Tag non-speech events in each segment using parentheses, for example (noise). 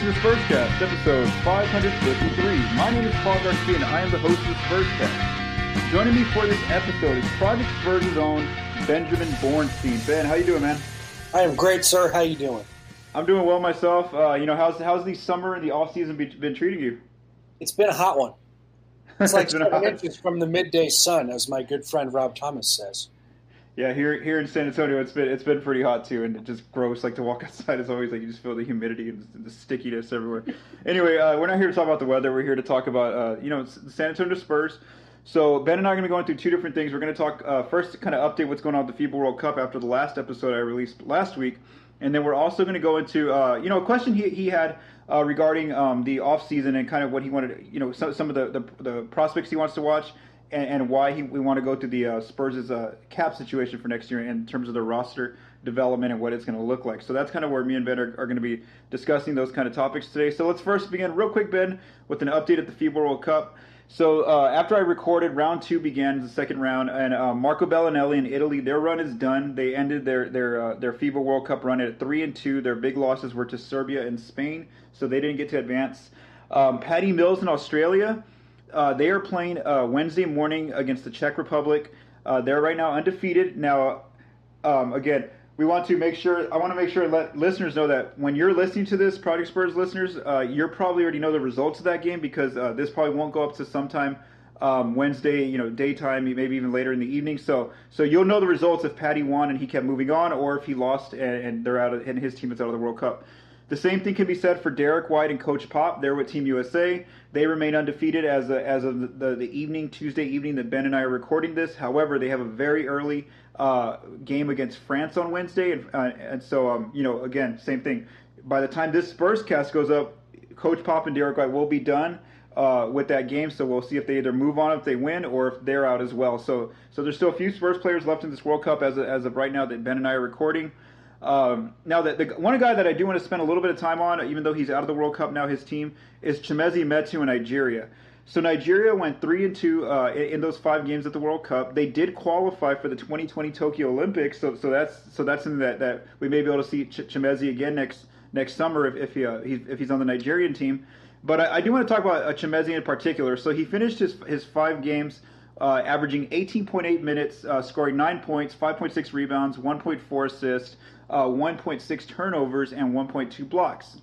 Yo, this is Spurscast, episode 553. My name is Paul Garcia, and I am the host of Spurscast. Joining me for this episode is Project Spurs' own Benjamin Bornstein. Ben, how you doing, man? I am great, sir. How you doing? I'm doing well myself. Uh, you know, how's how's the summer and the off season be, been treating you? It's been a hot one. It's (laughs) like It's seven hot. inches from the midday sun, as my good friend Rob Thomas says. Yeah, here here in San Antonio, it's been it's been pretty hot too, and it's just gross. Like to walk (laughs) outside is always like you just feel the humidity and the stickiness everywhere. (laughs) anyway, uh, we're not here to talk about the weather. We're here to talk about uh, you know the San Antonio Spurs. So Ben and I are going to be going through two different things. We're going to talk uh, first, kind of update what's going on with the FIBA World Cup after the last episode I released last week, and then we're also going to go into uh, you know a question he he had uh, regarding um, the off season and kind of what he wanted, you know, some, some of the, the the prospects he wants to watch and, and why he, we want to go through the uh, Spurs' uh, cap situation for next year in terms of the roster development and what it's going to look like. So that's kind of where me and Ben are, are going to be discussing those kind of topics today. So let's first begin real quick, Ben, with an update at the FIBA World Cup. So uh, after I recorded, round two began, the second round, and uh, Marco Belinelli in Italy, their run is done. They ended their their uh, their FIBA World Cup run at three and two. Their big losses were to Serbia and Spain, so they didn't get to advance. Um, Patty Mills in Australia, uh, they are playing uh, Wednesday morning against the Czech Republic. Uh, they're right now undefeated. Now, um, again, we want to make sure. I want to make sure let listeners know that when you're listening to this, Project Spurs listeners, uh, you're probably already know the results of that game because uh, this probably won't go up to sometime um, Wednesday, you know, daytime, maybe even later in the evening. So, so you'll know the results if Patty won and he kept moving on, or if he lost and, and they're out of, and his team is out of the World Cup. The same thing can be said for Derek White and Coach Pop. They're with Team USA. They remain undefeated as a, as of the, the, the evening, Tuesday evening that Ben and I are recording this. However, they have a very early uh, game against France on Wednesday, and, uh, and so um, you know, again, same thing. By the time this Spurscast goes up, Coach Pop and Derek White will be done uh, with that game. So we'll see if they either move on if they win or if they're out as well. So so there's still a few Spurs players left in this World Cup as of, as of right now that Ben and I are recording. Um, now, the, the one guy that I do want to spend a little bit of time on, even though he's out of the World Cup now, his team is Chimezie Metu in Nigeria. So Nigeria went three and two uh, in, in those five games at the World Cup. They did qualify for the 2020 Tokyo Olympics, so so that's so that's something that, that we may be able to see Ch- Chimezie again next next summer if if, he, uh, he's, if he's on the Nigerian team. But I, I do want to talk about uh, Chimezie in particular. So he finished his his five games. Uh, averaging 18.8 minutes, uh, scoring 9 points, 5.6 rebounds, 1.4 assists, uh, 1.6 turnovers, and 1.2 blocks.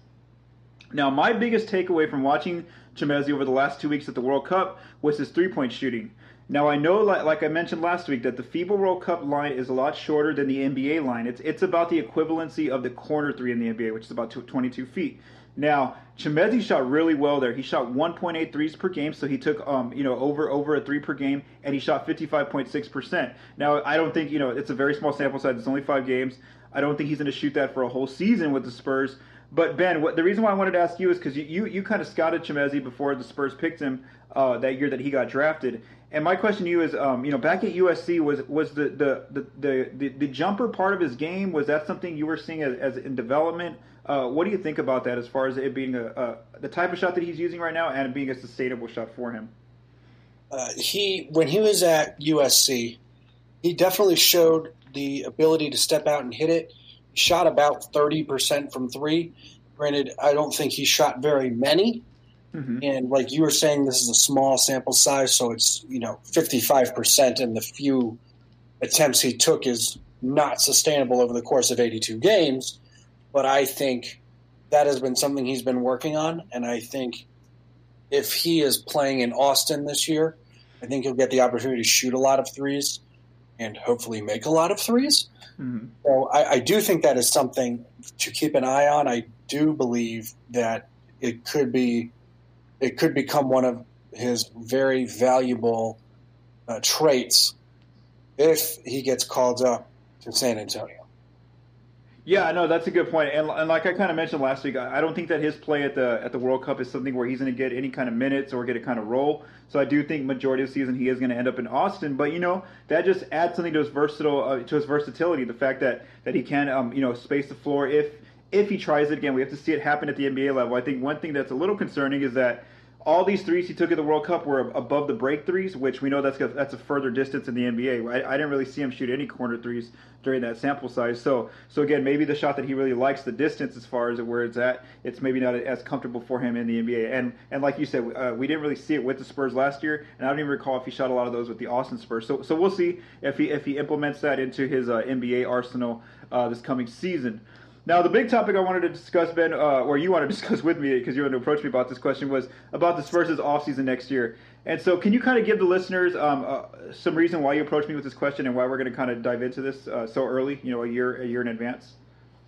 Now, my biggest takeaway from watching Chimezie over the last two weeks at the World Cup was his three point shooting. Now, I know, like, like I mentioned last week, that the FIBA World Cup line is a lot shorter than the NBA line. It's, it's about the equivalency of the corner three in the NBA, which is about 22 feet. Now, Chimezie shot really well there. He shot 1.8 threes per game, so he took um, you know over over a three per game, and he shot 55.6 percent. Now, I don't think you know it's a very small sample size. It's only five games. I don't think he's going to shoot that for a whole season with the Spurs. But Ben, what, the reason why I wanted to ask you is because you, you, you kind of scouted Chimezie before the Spurs picked him uh, that year that he got drafted. And my question to you is, um, you know, back at USC, was was the the, the, the, the, the jumper part of his game? Was that something you were seeing as, as in development? Uh, what do you think about that as far as it being a, a the type of shot that he's using right now and being a sustainable shot for him? Uh, he when he was at USC, he definitely showed the ability to step out and hit it. Shot about thirty percent from three. Granted, I don't think he shot very many. Mm-hmm. And like you were saying, this is a small sample size, so it's you know fifty five percent, and the few attempts he took is not sustainable over the course of eighty two games. But I think that has been something he's been working on, and I think if he is playing in Austin this year, I think he'll get the opportunity to shoot a lot of threes and hopefully make a lot of 3s Mm-hmm. So I, I do think that is something to keep an eye on. I do believe that it could be, it could become one of his very valuable uh, traits if he gets called up to San Antonio. Yeah, no, that's a good point. And, and like I kind of mentioned last week, I I don't think that his play at the at the World Cup is something where he's going to get any kind of minutes or get a kind of role. So I do think majority of the season he is going to end up in Austin. But you know that just adds something to his versatile uh, to his versatility. The fact that that he can um, you know space the floor if if he tries it again. We have to see it happen at the NBA level. I think one thing that's a little concerning is that all these threes he took at the World Cup were above the break threes, which we know that's a, that's a further distance in the NBA. I, I, didn't really see him shoot any corner threes during that sample size. So so again, maybe the shot that he really likes, the distance as far as where it's at, it's maybe not as comfortable for him in the NBA. And and like you said, uh, we didn't really see it with the Spurs last year, and I don't even recall if he shot a lot of those with the Austin Spurs. So so we'll see if he if he implements that into his uh, NBA arsenal uh, this coming season. Now, the big topic I wanted to discuss, Ben, uh, or you wanted to (laughs) discuss with me because you wanted to approach me about this question, was about the Spurs' offseason next year. And so, can you kind of give the listeners um, uh, some reason why you approached me with this question and why we're going to kind of dive into this uh, so early, you know, a year a year in advance?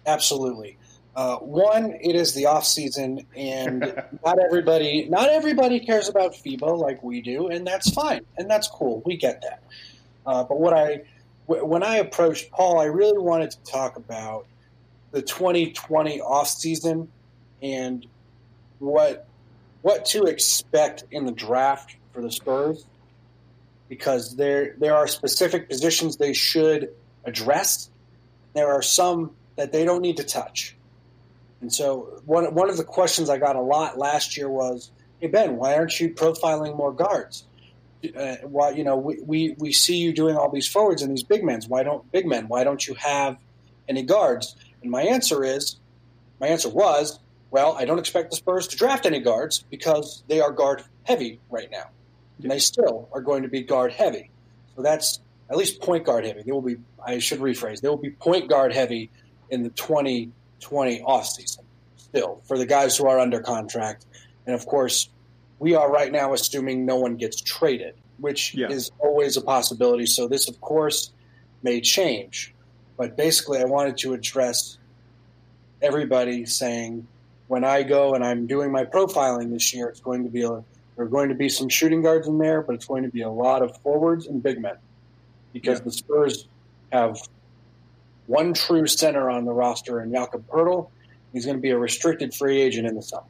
Absolutely. Uh, one, it is the off season, and (laughs) not everybody not everybody cares about FIBA like we do, and that's fine, and that's cool. We get that. Uh, but what I when I approached Paul, I really wanted to talk about the 2020 off season and what what to expect in the draft for the Spurs because there there are specific positions they should address. There are some that they don't need to touch. And so one one of the questions I got a lot last year was, "Hey Ben, why aren't you profiling more guards? Uh, why you know we, we we see you doing all these forwards and these big men. Why don't big men? Why don't you have any guards?" And my answer is, my answer was, well, I don't expect the Spurs to draft any guards because they are guard heavy right now. And they still are going to be guard heavy. So that's at least point guard heavy. They will be, I should rephrase, they will be point guard heavy in the 2020 offseason still for the guys who are under contract. And of course, we are right now assuming no one gets traded, which yeah. is always a possibility. So this, of course, may change. But basically, I wanted to address everybody saying, when I go and I'm doing my profiling this year, it's going to be a, there are going to be some shooting guards in there, but it's going to be a lot of forwards and big men because yeah. the Spurs have one true center on the roster in Jakob Poeltl. He's going to be a restricted free agent in the summer.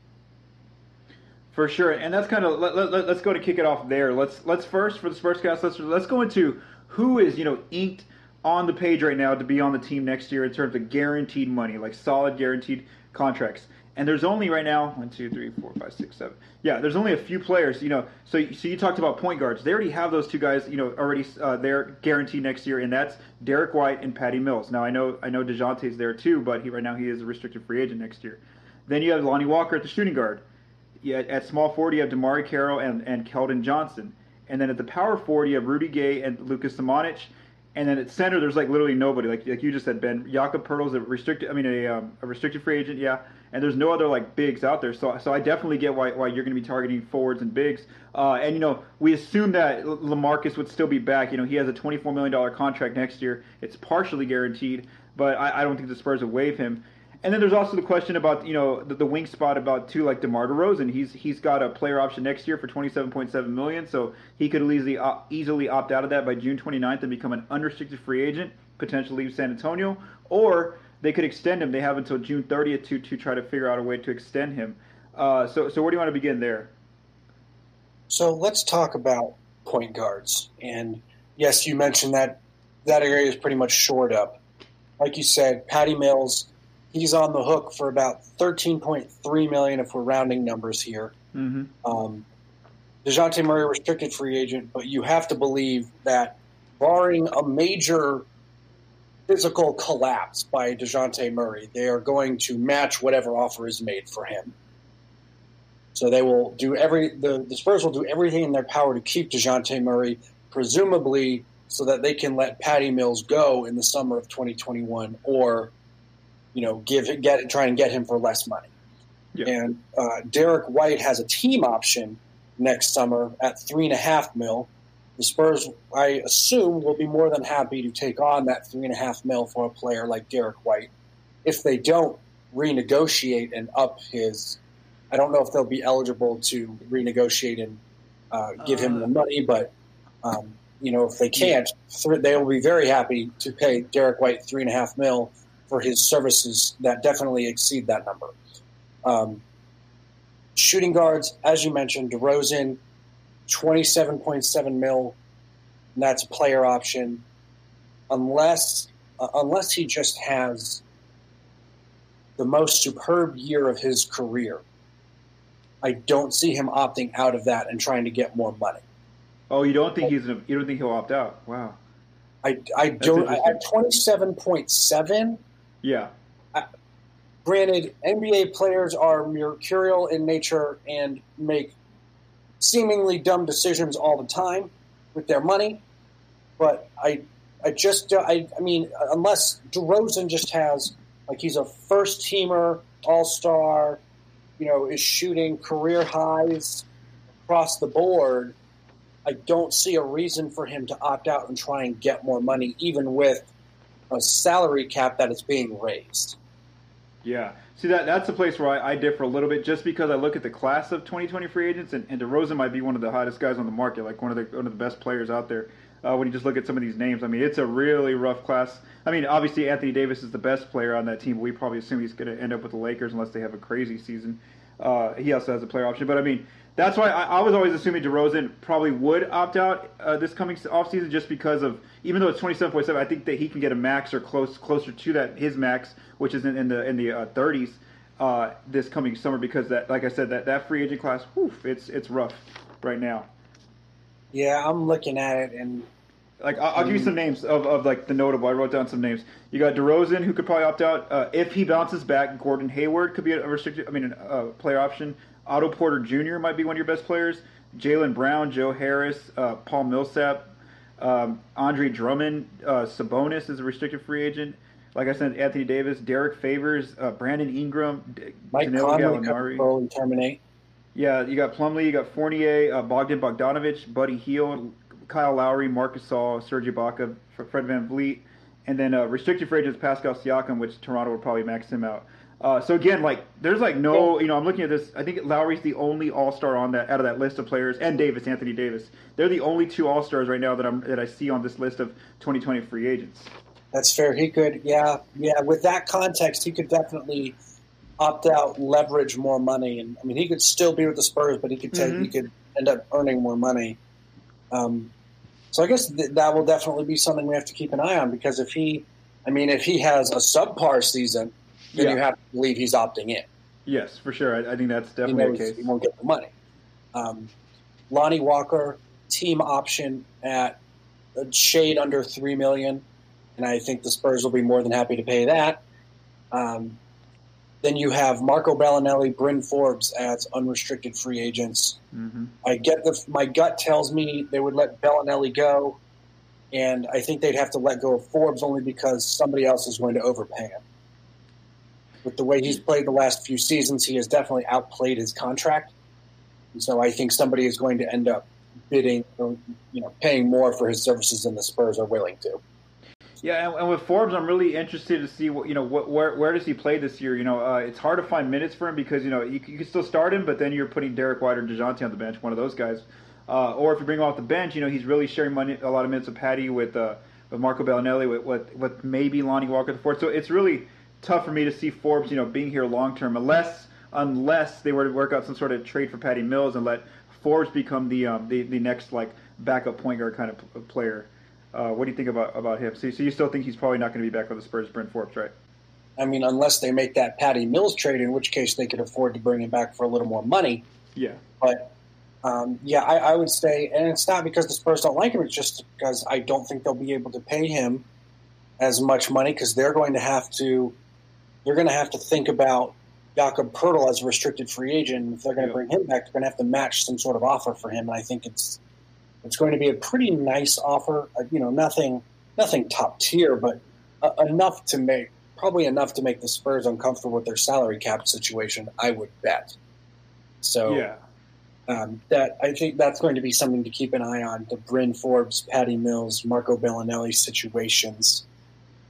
For sure, and that's kind of let, us let, go to kick it off there. Let's let's first for the Spurscast. Let's let's go into who is you know inked on the page right now to be on the team next year in terms of guaranteed money, like solid guaranteed contracts. And there's only right now one, two, three, four, five, six, seven. Yeah, there's only a few players. You know, so so you talked about point guards. They already have those two guys. You know, already uh, they're guaranteed next year, and that's Derek White and Patty Mills. Now I know I know Dejounte's there too, but he right now he is a restricted free agent next year. Then you have Lonnie Walker at the shooting guard. Yeah, at small forward you have DeMarre Carroll and and Keldon Johnson. And then at the power forward you have Rudy Gay and Lucas Samanic and then at center, there's like literally nobody. Like like you just said, Ben. Jakob Poeltl's a restricted. I mean, a, um, a restricted free agent. Yeah, and there's no other like bigs out there. So so I definitely get why why you're going to be targeting forwards and bigs. Uh, and you know, we assume that LaMarcus would still be back. You know, he has a 24 million dollar contract next year. It's partially guaranteed, but I, I don't think the Spurs would waive him. And then there's also the question about you know the, the wing spot about too like DeMar DeRozan. He's he's got a player option next year for 27.7 million, so he could easily uh, easily opt out of that by June 29th and become an unrestricted free agent, potentially leave San Antonio, or they could extend him. They have until June 30th to to try to figure out a way to extend him. Uh, so so where do you want to begin there? So let's talk about point guards. And yes, you mentioned that that area is pretty much shored up. Like you said, Patty Mills he's on the hook for about 13.3 million if we're rounding numbers here. Mm-hmm. Um, Dejounte Murray restricted free agent, but you have to believe that barring a major physical collapse by Dejounte Murray, they are going to match whatever offer is made for him. So they will do every the, the Spurs will do everything in their power to keep Dejounte Murray, presumably so that they can let Patty Mills go in the summer of 2021 or you know, give get try and get him for less money. Yeah. And uh, Derek White has a team option next summer at three and a half mil. The Spurs, I assume, will be more than happy to take on that three and a half mil for a player like Derek White. If they don't renegotiate and up his, I don't know if they'll be eligible to renegotiate and uh, give him the uh. money, but um, you know if they can't, they will be very happy to pay Derek White three and a half mil for his services that definitely exceed that number. Um, shooting guards, as you mentioned, DeRozan, 27.7 mil, and that's a player option. Unless, uh, unless he just has the most superb year of his career, I don't see him opting out of that and trying to get more money. Oh, you don't think he's you don't think he'll opt out? Wow. I, I don't at twenty seven point seven. Yeah. I, granted, NBA players are mercurial in nature and make seemingly dumb decisions all the time with their money, but I I just I I mean unless DeRozan just has like he's a first teamer, all star, you know, is shooting career highs across the board. I don't see a reason for him to opt out and try and get more money, even with a salary cap that is being raised. Yeah. See that that's the place where I, I, differ a little bit, just because I look at the class of 2020 free agents, and, and DeRozan might be one of the hottest guys on the market, like one of the one of the best players out there. Uh, when you just look at some of these names, I mean, it's a really rough class. I mean, obviously Anthony Davis is the best player on that team, we probably assume he's going to end up with the Lakers unless they have a crazy season. Uh, he also has a player option, but I mean, that's why I, I, was always assuming DeRozan probably would opt out uh, this coming offseason just because of even though it's twenty seven point seven, I think that he can get a max or close closer to that his max, which is in, in the in the uh, thirties uh, this coming summer because that like I said that that free agent class, whew, it's it's rough right now. Yeah, I'm looking at it and. Like I'll, I'll give you some names of, of like the notable. I wrote down some names. You got DeRozan, who could probably opt out uh, if he bounces back. Gordon Hayward could be a restricted. I mean, a uh, player option. Otto Porter Jr. might be one of your best players. Jaylen Brown, Joe Harris, uh, Paul Millsap, um, Andre Drummond, uh, Sabonis is a restricted free agent. Like I said, Anthony Davis, Derrick Favors, uh, Brandon Ingram, Mike Danilo could terminate. Yeah, you got Plumlee, you got Fournier, uh, Bogdan Bogdanovich, Buddy Hield, Kyle Lowry, Marc Gasol, Serge Ibaka, Fred VanVleet, and then uh, restricted free agents Pascal Siakam, which Toronto would probably max him out. Uh, so again, like there's like no, you know, I'm looking at this. I think Lowry's the only All Star on that out of that list of players, and Davis, Anthony Davis. They're the only two All Stars right now that I'm that I see on this list of 2020 free agents. That's fair. He could, yeah, yeah. With that context, he could definitely opt out, leverage more money, and I mean, he could still be with the Spurs, but he could take, mm-hmm. he could end up earning more money. Um, so I guess th- that will definitely be something we have to keep an eye on because if he, I mean, if he has a subpar season then yeah. you have to believe he's opting in. Yes, for sure. I, I think that's definitely the case. He won't get the money. Um, Lonnie Walker team option at a shade under three million, and I think the Spurs will be more than happy to pay that. Um, then you have Marco Belinelli, Bryn Forbes as unrestricted free agents. Mm-hmm. I get the my gut tells me they would let Belinelli go, and I think they'd have to let go of Forbes only because somebody else is going to overpay him with the way he's played the last few seasons, he has definitely outplayed his contract. And so I think somebody is going to end up bidding or you know paying more for his services than the Spurs are willing to. Yeah, and, and with Forbes, I'm really interested to see what you know what where where does he play this year? You know, uh, it's hard to find minutes for him because you know you, you, can still start him, but then you're putting Derek White or Dejounte on the bench, one of those guys. Uh, or if you bring him off the bench, you know he's really sharing money, a lot of minutes with Patty, with uh, with Marco Belinelli, with, with with maybe Lonnie Walker the fourth. So it's really tough for me to see Forbes, you know, being here long term, unless unless they were to work out some sort of trade for Patty Mills and let Forbes become the um, the, the next like backup point guard kind of player. Uh, what do you think about about him? So, so you still think he's probably not going to be back for the Spurs, Bryn Forbes, right? I mean, unless they make that Patty Mills trade, in which case they could afford to bring him back for a little more money. Yeah. But um, yeah, I, I, would say, and it's not because the Spurs don't like him; it's just because I don't think they'll be able to pay him as much money because they're going to have to they're going to have to think about Jakob Poeltl as a restricted free agent. If they're going to bring him back, they're going to have to match some sort of offer for him. And I think it's it's going to be a pretty nice offer. Uh, you know, nothing nothing top tier, but uh, enough to make probably enough to make the Spurs uncomfortable with their salary cap situation. I would bet. So yeah. Um, that I think that's going to be something to keep an eye on. The Bryn Forbes, Patty Mills, Marco Belinelli situations,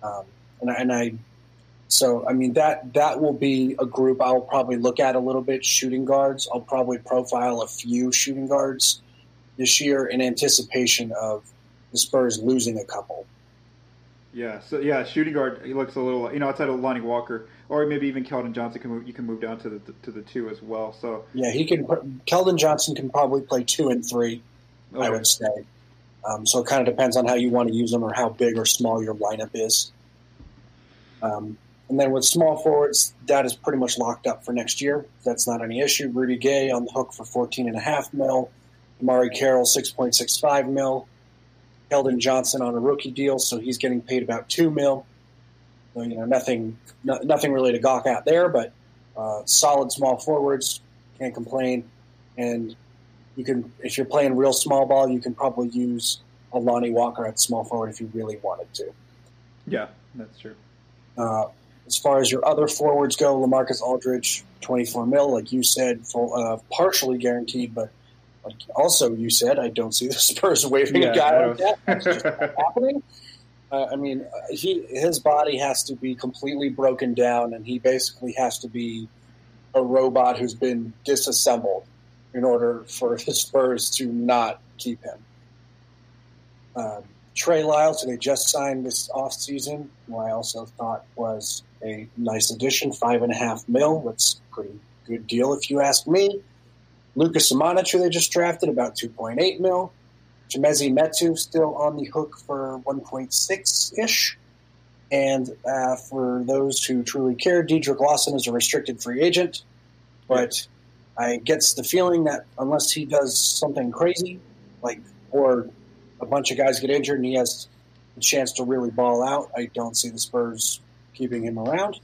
um, and, and I so I mean that that will be a group I'll probably look at a little bit. Shooting guards, I'll probably profile a few shooting guards this year in anticipation of the Spurs losing a couple. Yeah, so yeah, shooting guard. He looks a little, you know, outside of Lonnie Walker, or maybe even Keldon Johnson can move. You can move down to the to the two as well. So yeah, he can. Keldon Johnson can probably play two and three. Okay. I would say. Um, so it kind of depends on how you want to use them or how big or small your lineup is. Um, And then with small forwards, that is pretty much locked up for next year. That's not any issue. Rudy Gay on the hook for fourteen and a half mil. DeMarre Carroll six point six five mil. Keldon Johnson on a rookie deal, so he's getting paid about two mil. So, you know, nothing, no, nothing really to gawk at there, but uh, solid small forwards, can't complain. And you can, if you're playing real small ball, you can probably use a Lonnie Walker at small forward if you really wanted to. Yeah, that's true. Uh, as far as your other forwards go, LaMarcus Aldridge, 24 mil, like you said, full, uh, partially guaranteed, but like also you said, I don't see the (laughs) Spurs waving Yeah, a guy like that. That's just not (laughs) happening. Uh, I mean, uh, he his body has to be completely broken down, and he basically has to be a robot who's been disassembled in order for (laughs) the Spurs to not keep him. Um, Trey Lyles, who they just signed this offseason, who I also thought was a nice addition, five and a half mil. That's a pretty good deal if you ask me. Lucas Samanic, who they just drafted, about 2.8 mil. Chimezie Metu still on the hook for 1.6 ish. And uh, for those who truly care, Dedrick Lawson is a restricted free agent. But I gets the feeling that unless he does something crazy, like or a bunch of guys get injured and he has a chance to really ball out, I don't see the Spurs keeping him around.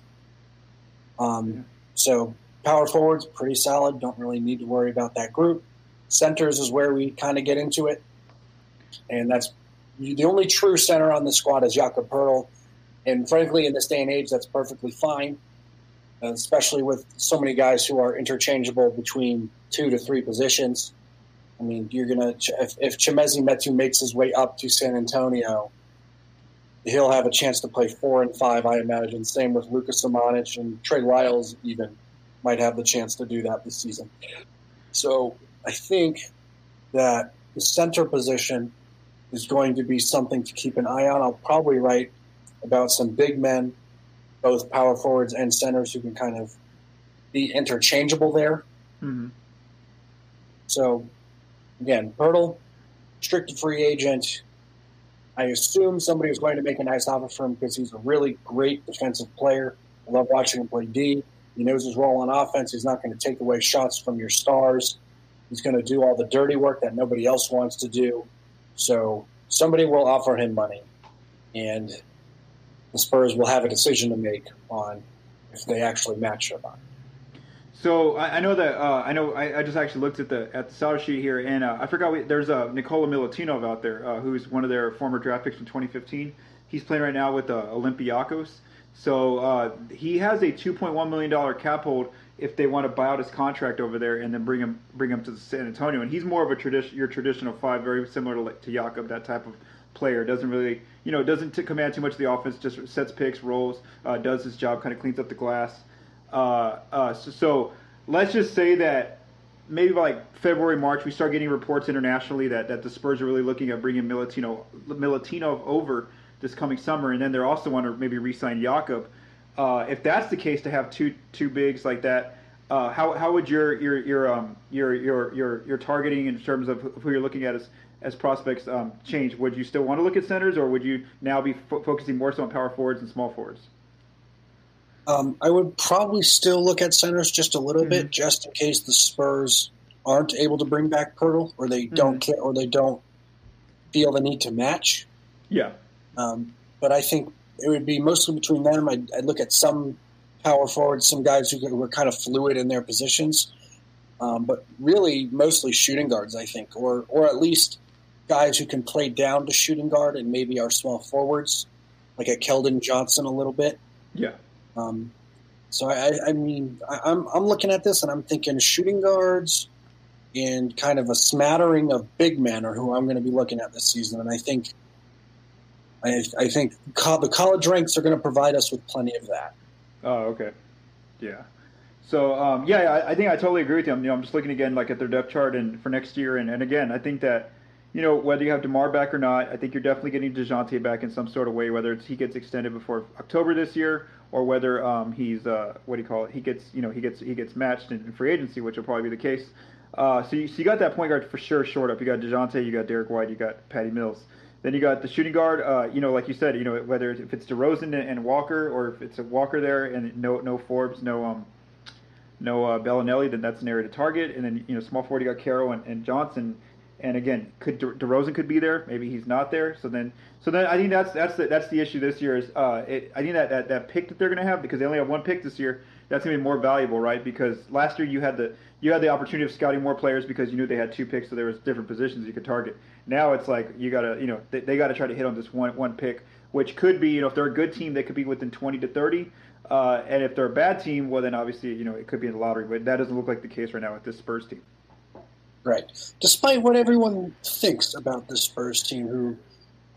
Um, so power forwards pretty solid. Don't really need to worry about that group. Centers is where we kind of get into it, and that's the only true center on the squad is Jakob Poeltl. And frankly, in this day and age, that's perfectly fine, especially with so many guys who are interchangeable between two to three positions. I mean, you're gonna if, if Chimezie Metu makes his way up to San Antonio, he'll have a chance to play four and five, I imagine. Same with Lucas Samanic and Trey Lyles, even might have the chance to do that this season. So I think that the center position is going to be something to keep an eye on. I'll probably write about some big men, both power forwards and centers, who can kind of be interchangeable there. Mm-hmm. So, again, Poeltl, restricted free agent. I assume somebody was going to make a nice offer for him because he's a really great defensive player. I love watching him play D. He knows his role on offense. He's not going to take away shots from your stars. He's going to do all the dirty work that nobody else wants to do. So somebody will offer him money, and the Spurs will have a decision to make on if they actually match or not. So I, I know that uh, I know I, I, just actually looked at the at the salary sheet here, and uh, I forgot we, there's a Nikola Milutinov out there uh, who's one of their former draft picks from 2015. He's playing right now with uh, Olympiacos. So uh, he has a 2.1 million dollar cap hold if they want to buy out his contract over there and then bring him bring him to San Antonio. And he's more of a tradition your traditional five, very similar to to Jakob, that type of player. Doesn't really you know doesn't t- command too much of the offense. Just sets picks, rolls, uh, does his job, kind of cleans up the glass. Uh, uh, so, so let's just say that maybe like February, March, we start getting reports internationally that, that the Spurs are really looking at bringing Milutino Milutinov over this coming summer, and then they're also want to maybe re-sign Jakob. Uh, if that's the case, to have two two bigs like that, uh, how, how would your your your um your your your your targeting in terms of who you're looking at as as prospects um, change? Would you still want to look at centers, or would you now be fo- focusing more so on power forwards and small forwards? Um, I would probably still look at centers just a little mm-hmm. bit, just in case the Spurs aren't able to bring back Poeltl, or they mm-hmm. don't care, or they don't feel the need to match. Yeah. Um, but I think it would be mostly between them. I'd, I'd, look at some power forwards, some guys who were kind of fluid in their positions, um, but really mostly shooting guards, I think, or or at least guys who can play down to shooting guard and maybe are small forwards, like a Keldon Johnson a little bit. Yeah. Um, so I, I mean, I, I'm I'm looking at this and I'm thinking shooting guards and kind of a smattering of big men are who I'm going to be looking at this season, and I think I, I think co- the college ranks are going to provide us with plenty of that. Oh, okay, yeah. So um, yeah, I, I, think I totally agree with you. I'm, you know, I'm just looking again like at their depth chart and for next year, and, and again, I think that you know whether you have DeMar back or not, I think you're definitely getting Dejounte back in some sort of way, whether it's he gets extended before October this year or whether um, he's uh, what do you call it? He gets you know he gets he gets matched in, in free agency, which will probably be the case. Uh, so, you, so you got that point guard for sure short up. You got Dejounte, you got Derek White, you got Patty Mills. Then you got the shooting guard. Uh, you know, like you said, you know whether it's, if it's DeRozan and, Walker or if it's a Walker there and no no Forbes, no um no uh, Belinelli, then that's an area to target. And then you know small forward you got Carroll and, and Johnson. And again, could De- DeRozan could be there? Maybe he's not there. So then, so then I think that's that's the, that's the issue this year is uh, it, I think that, that that pick that they're going to have because they only have one pick this year. That's going to be more valuable, right? Because last year you had the you had the opportunity of scouting more players because you knew they had two picks, so there was different positions you could target. Now it's like you gotta you know they, they got to try to hit on this one one pick, which could be you know if they're a good team they could be within 20 to 30. Uh, and if they're a bad team, well, then obviously, you know, it could be in the lottery. But that doesn't look like the case right now with this Spurs team. Right. Despite what everyone thinks about this Spurs team, who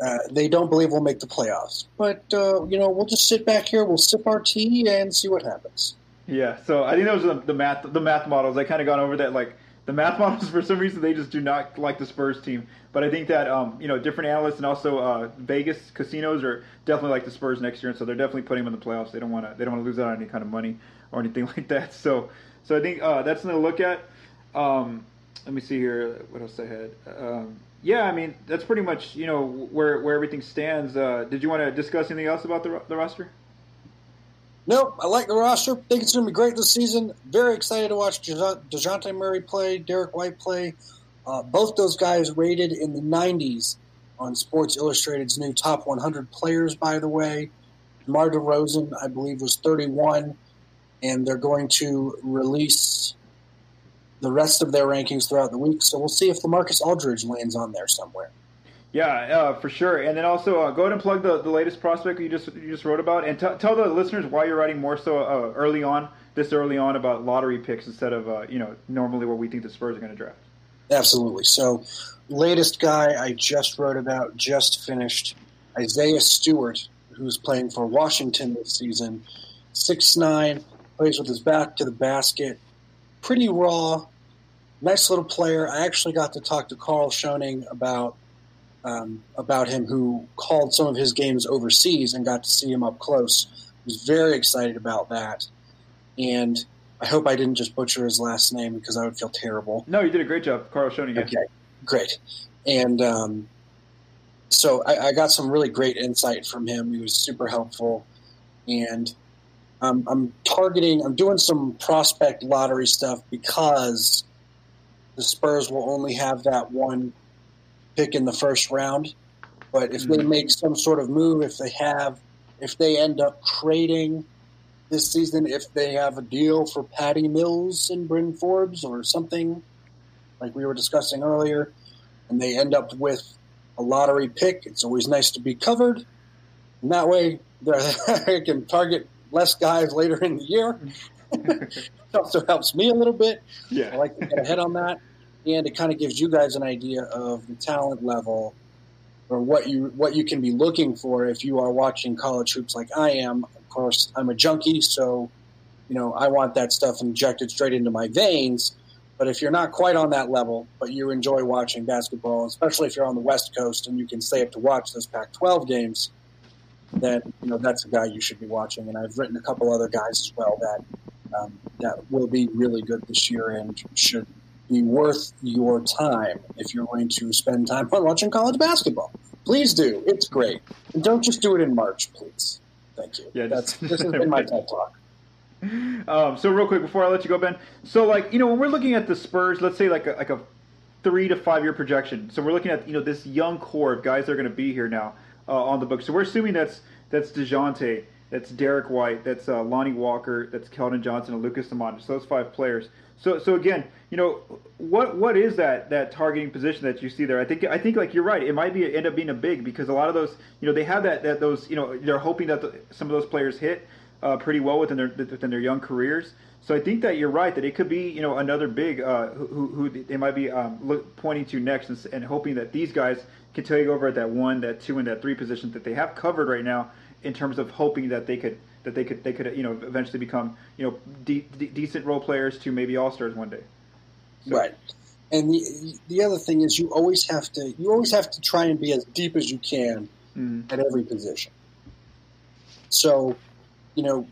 uh, they don't believe will make the playoffs. But, uh, you know, we'll just sit back here, we'll sip our tea, and see what happens. Yeah, so I think those are the, the math the math models. I kind of gone over that. Like the math models, (laughs) for some reason, they just do not like the Spurs team. But I think that um, you know different analysts and also uh, Vegas casinos are definitely like the Spurs next year, and so they're definitely putting them in the playoffs. They don't want to they don't want to lose out on any kind of money or anything (laughs) like that. So so I think uh, that's something to look at. Um, let me see here. What else I had? Um, yeah, I mean that's pretty much you know where where everything stands. Uh, did you want to discuss anything else about the the roster? Nope, I like the roster. Think it's going to be great this season. Very excited to watch Dejounte Murray play, Derek White play. Uh, both those guys rated in the 90s on Sports Illustrated's new top 100 players, by the way. DeMar DeRozan, I believe, was 31, and they're going to release the rest of their rankings throughout the week. So we'll see if LaMarcus Aldridge lands on there somewhere. Yeah, uh, for sure. And then also uh, go ahead and plug the, the latest prospect you just you just wrote about, and t- tell the listeners why you're writing more so uh, early on, this early on about lottery picks instead of uh, you know normally what we think the Spurs are going to draft. Absolutely. So, latest guy I just wrote about, just finished, Isaiah Stewart, who's playing for Washington this season. Six nine, plays with his back to the basket, pretty raw, nice little player. I actually got to talk to Carl Schoening about um, about him who called some of his games overseas and got to see him up close. was very excited about that. And I hope I didn't just butcher his last name because I would feel terrible. No, you did a great job, Carl Schoening. Okay, great. And um, so I, I, got some really great insight from him. He was super helpful. And um, I'm targeting, I'm doing some prospect lottery stuff because the Spurs will only have that one pick in the first round. But if they hmm. make some sort of move, if they have, if they end up trading this season, if they have a deal for Patty Mills and Bryn Forbes or something like we were discussing earlier, and they end up with a lottery pick, it's always nice to be covered. And that way, (laughs) they can target less guys later in the year. (laughs) (laughs) it also helps me a little bit. Yeah. I like to get ahead on that and it kind of gives you guys an idea of the talent level or what you what you can be looking for if you are watching college hoops like I am. Of course, I'm a junkie, so you know I want that stuff injected straight into my veins. But if you're not quite on that level, but you enjoy watching basketball, especially if you're on the West Coast and you can stay up to watch those Pac-12 games, then you know that's a guy you should be watching. And I've written a couple other guys as well that um, that will be really good this year and should be worth your time if you're going to spend time on watching college basketball. Please do. It's great. And don't just do it in March, please. Thank you. Yeah, that's this has (laughs) been my TED talk. Um, so real quick before I let you go, Ben. So like you know when we're looking at the Spurs, let's say like a, like a three to five year projection. So we're looking at you know this young core of guys that are going to be here now uh, on the book. So we're assuming that's that's Dejounte, that's Derek White, that's uh, Lonnie Walker, that's Keldon Johnson, and Lucas Samanic. So those five players. So so again, you know, what what is that that targeting position that you see there? I think I think like you're right. It might be end up being a big because a lot of those, you know, they have that that those, you know, they're hoping that the, some of those players hit uh, pretty well within their within their young careers. So I think that you're right that it could be you know another big uh, who, who they might be um, look, pointing to next and, and, hoping that these guys can take over at that one, that two, and that three positions that they have covered right now in terms of hoping that they could that they could they could you know eventually become you know de- de- decent role players to maybe all stars one day. So. Right. And the the other thing is you always have to you always have to try and be as deep as you can mm. at every position. So, you know,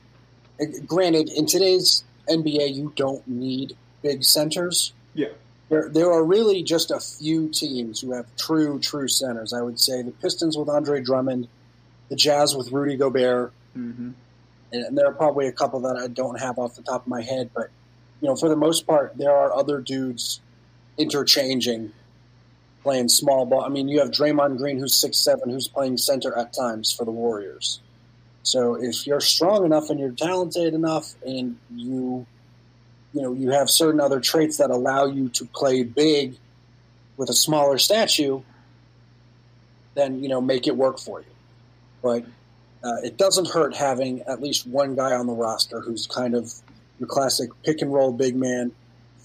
granted, in today's NBA, you don't need big centers. Yeah. there, there are really just a few teams who have true, true centers. I would say the Pistons with Andre Drummond, the Jazz with Rudy Gobert, Mm-hmm. and there are probably a couple that I don't have off the top of my head. But you know, for the most part, there are other dudes interchanging, playing small ball. I mean, you have Draymond Green, who's six seven, who's playing center at times for the Warriors. So if you're strong enough and you're talented enough, and you, you know, you have certain other traits that allow you to play big with a smaller statue, then you know make it work for you. But uh, it doesn't hurt having at least one guy on the roster who's kind of your classic pick and roll big man,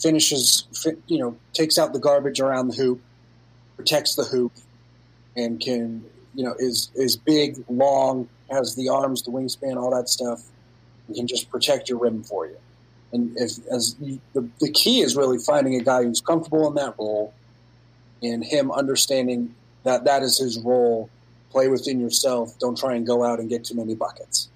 finishes, fi- you know, takes out the garbage around the hoop, protects the hoop, and can, you know, is is big, long, has the arms, the wingspan, all that stuff, and can just protect your rim for you. And if as you, the the key is really finding a guy who's comfortable in that role, and him understanding that that is his role play within yourself. Don't try and go out and get too many buckets.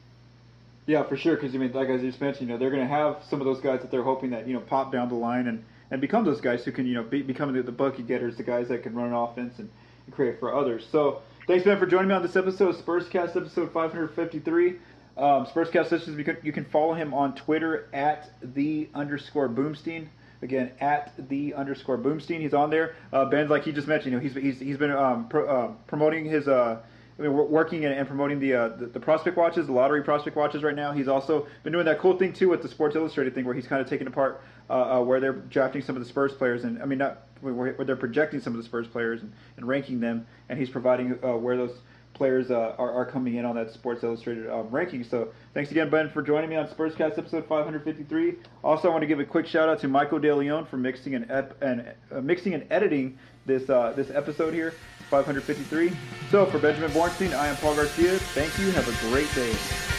Yeah, for sure. Because I mean, like I just mentioned, you know, they're going to have some of those guys that they're hoping that you know pop down the line and, and become those guys who can you know be, become the, the bucket getters, the guys that can run an offense and, and create for others. So thanks, Ben, for joining me on this episode, of Spurscast episode 553. Um, Spurscast Sessions. You can, you can follow him on Twitter at the underscore Boomstein. Again, at the underscore Boomstein. He's on there. Uh, Ben's like he just mentioned. You know, he's he's, he's been um, pro, uh, promoting his. Uh, I mean, working and, and promoting the, uh, the the prospect watches, the lottery prospect watches right now. He's also been doing that cool thing too with the Sports Illustrated thing, where he's kind of taking apart uh, uh, where they're drafting some of the Spurs players, and I mean not where, where they're projecting some of the Spurs players and, and ranking them, and he's providing uh, where those players uh, are, are coming in on that Sports Illustrated um, ranking. So thanks again, Ben, for joining me on Spurscast episode 553. Also, I want to give a quick shout out to Michael De Leon for mixing and ep- and uh, mixing and editing this uh, this episode here, 553. So for Benjamin Bornstein, I am Paul Garcia. Thank you. Have a great day.